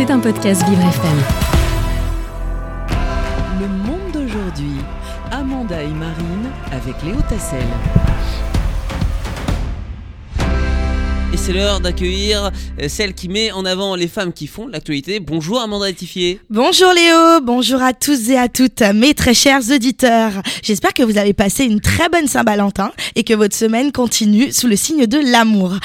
C'est un podcast Vivre FM. Le monde d'aujourd'hui. Amanda et Marine avec Léo Tassel. Et c'est l'heure d'accueillir euh, celle qui met en avant les femmes qui font l'actualité. Bonjour Amanda Etifier. Bonjour Léo, bonjour à tous et à toutes mes très chers auditeurs. J'espère que vous avez passé une très bonne Saint-Valentin et que votre semaine continue sous le signe de l'amour.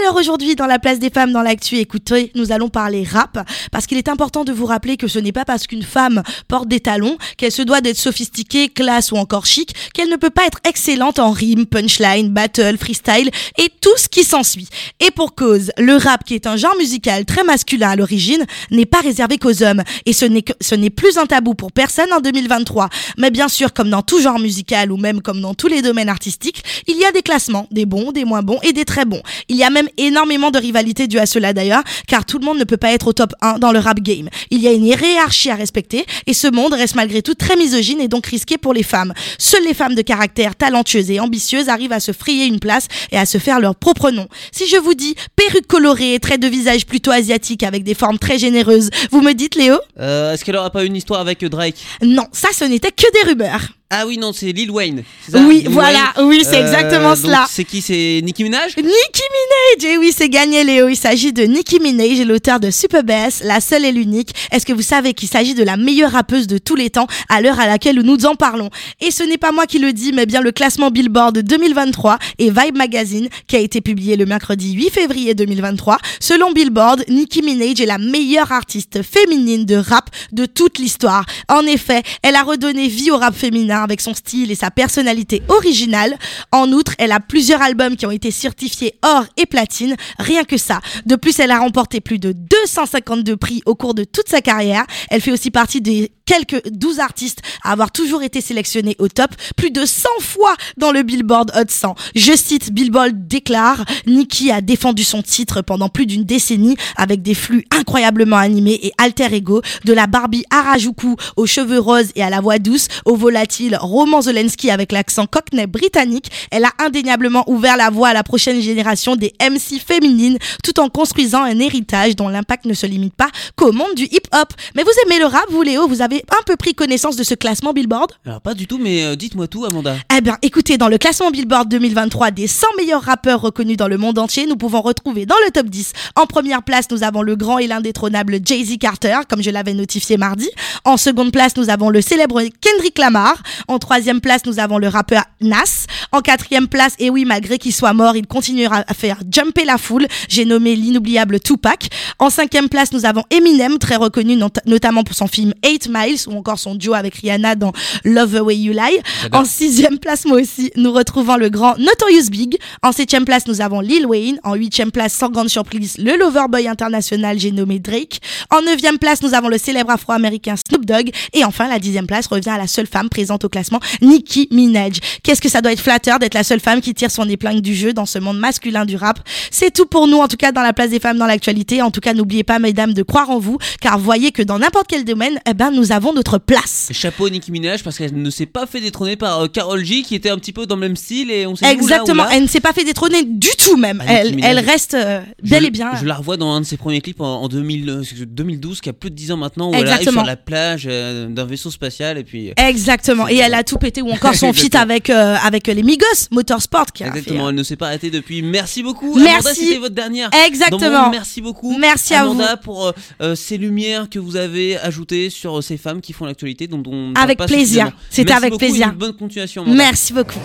Alors aujourd'hui dans la place des femmes dans l'actu, écoutez, nous allons parler rap parce qu'il est important de vous rappeler que ce n'est pas parce qu'une femme porte des talons qu'elle se doit d'être sophistiquée, classe ou encore chic qu'elle ne peut pas être excellente en rime, punchline, battle, freestyle et tout ce qui s'ensuit. Et pour cause, le rap, qui est un genre musical très masculin à l'origine, n'est pas réservé qu'aux hommes. Et ce n'est, plus un tabou pour personne en 2023. Mais bien sûr, comme dans tout genre musical ou même comme dans tous les domaines artistiques, il y a des classements, des bons, des moins bons et des très bons. Il y a même énormément de rivalité due à cela d'ailleurs, car tout le monde ne peut pas être au top 1 dans le rap game. Il y a une hiérarchie à respecter et ce monde reste malgré tout très misogyne et donc risqué pour les femmes. Seules les femmes de caractère talentueuses et ambitieuses arrivent à se frayer une place et à se faire leur propre nom. Si je vous dis perruque colorée, traits de visage plutôt asiatique avec des formes très généreuses, vous me dites Léo? Euh, Est-ce qu'elle aura pas une histoire avec Drake? Non, ça ce n'était que des rumeurs. Ah oui, non, c'est Lil Wayne. ça Oui, Lil voilà, Wayne oui, c'est Euh, exactement cela. C'est qui C'est Nicki Minaj? Nicki Minaj, et oui, c'est gagné Léo. Il s'agit de Nicki Minaj, l'auteur de Super Bass, la seule et l'unique. Est-ce que vous savez qu'il s'agit de la meilleure rappeuse de tous les temps à l'heure à laquelle nous en parlons? Et ce n'est pas moi qui le dis, mais bien le classement Billboard 2023 et Vibe Magazine qui a été publié le mercredi 8 février 2023. Selon Billboard, Nicki Minaj est la meilleure artiste féminine de rap de toute l'histoire. En effet, elle a redonné vie au rap féminin avec son style et sa personnalité originale. En outre, elle a plusieurs albums qui ont été certifiés or et platine, rien que ça. De plus, elle a remporté plus de 252 prix au cours de toute sa carrière. Elle fait aussi partie des quelques 12 artistes à avoir toujours été sélectionnés au top, plus de 100 fois dans le Billboard Hot 100. Je cite, Billboard déclare, Nicki a défendu son titre pendant plus d'une décennie avec des flux incroyablement animés et alter ego, de la Barbie Harajuku aux cheveux roses et à la voix douce, au volatile Roman Zelensky avec l'accent cockney britannique. Elle a indéniablement ouvert la voie à la prochaine génération des MC féminines tout en construisant un héritage dont l'impact ne se limite pas qu'au monde du hip-hop. Mais vous aimez le rap, vous Léo Vous avez un peu pris connaissance de ce classement Billboard Alors pas du tout, mais euh, dites-moi tout, Amanda. eh bien, écoutez, dans le classement Billboard 2023 des 100 meilleurs rappeurs reconnus dans le monde entier, nous pouvons retrouver dans le top 10, en première place, nous avons le grand et l'indétrônable Jay-Z Carter, comme je l'avais notifié mardi. En seconde place, nous avons le célèbre Kendrick Lamar. En troisième place, nous avons le rappeur Nas. En quatrième place, et oui, malgré qu'il soit mort, il continuera à faire jumper la foule. J'ai nommé l'inoubliable Tupac. En cinquième place, nous avons Eminem, très reconnu not- notamment pour son film 8 Miles ou encore son duo avec Rihanna dans Love the Way You Lie. En sixième place, moi aussi, nous retrouvons le grand Notorious Big. En septième place, nous avons Lil Wayne. En huitième place, sans grande surprise, le Loverboy international, j'ai nommé Drake. En neuvième place, nous avons le célèbre afro-américain Snoop Dogg. Et enfin, la dixième place revient à la seule femme présente au classement, Nicki Minaj. Qu'est-ce que ça doit être flatteur d'être la seule femme qui tire son épingle du jeu dans ce monde masculin du rap? C'est tout pour nous, en tout cas dans la place des femmes dans l'actualité. En tout cas, n'oubliez pas, mesdames, de croire en vous, car voyez que dans n'importe quel domaine, eh ben, nous avons notre place. Chapeau Nicki Minaj parce qu'elle ne s'est pas fait détrôner par euh, G qui était un petit peu dans le même style et on s'est dit, Exactement, oula, oula. elle ne s'est pas fait détrôner du tout même. Ah, Elle, Minaj. elle reste euh, Je- bel et bien. Je la revois dans un de ses premiers clips en, en 2000, euh, 2012, qui a plus de 10 ans maintenant, où elle arrive Exactement. sur la plage euh, d'un vaisseau spatial et puis. euh, Exactement. Et elle a tout pété ou encore son feat Exactement. avec euh, avec les Migos Motorsport qui a Exactement, fait, elle ne s'est pas arrêtée depuis. Merci beaucoup. Merci. C'était votre dernière. Exactement. Monde. Merci beaucoup. Merci à Amanda pour euh, euh, ces lumières que vous avez ajoutées sur euh, ces femmes qui font l'actualité dont on ne Avec plaisir. C'était avec beaucoup et plaisir. Une bonne continuation. Amanda. Merci beaucoup.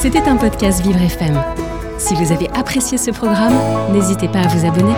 C'était un podcast Vivre FM. Si vous avez apprécié ce programme, n'hésitez pas à vous abonner.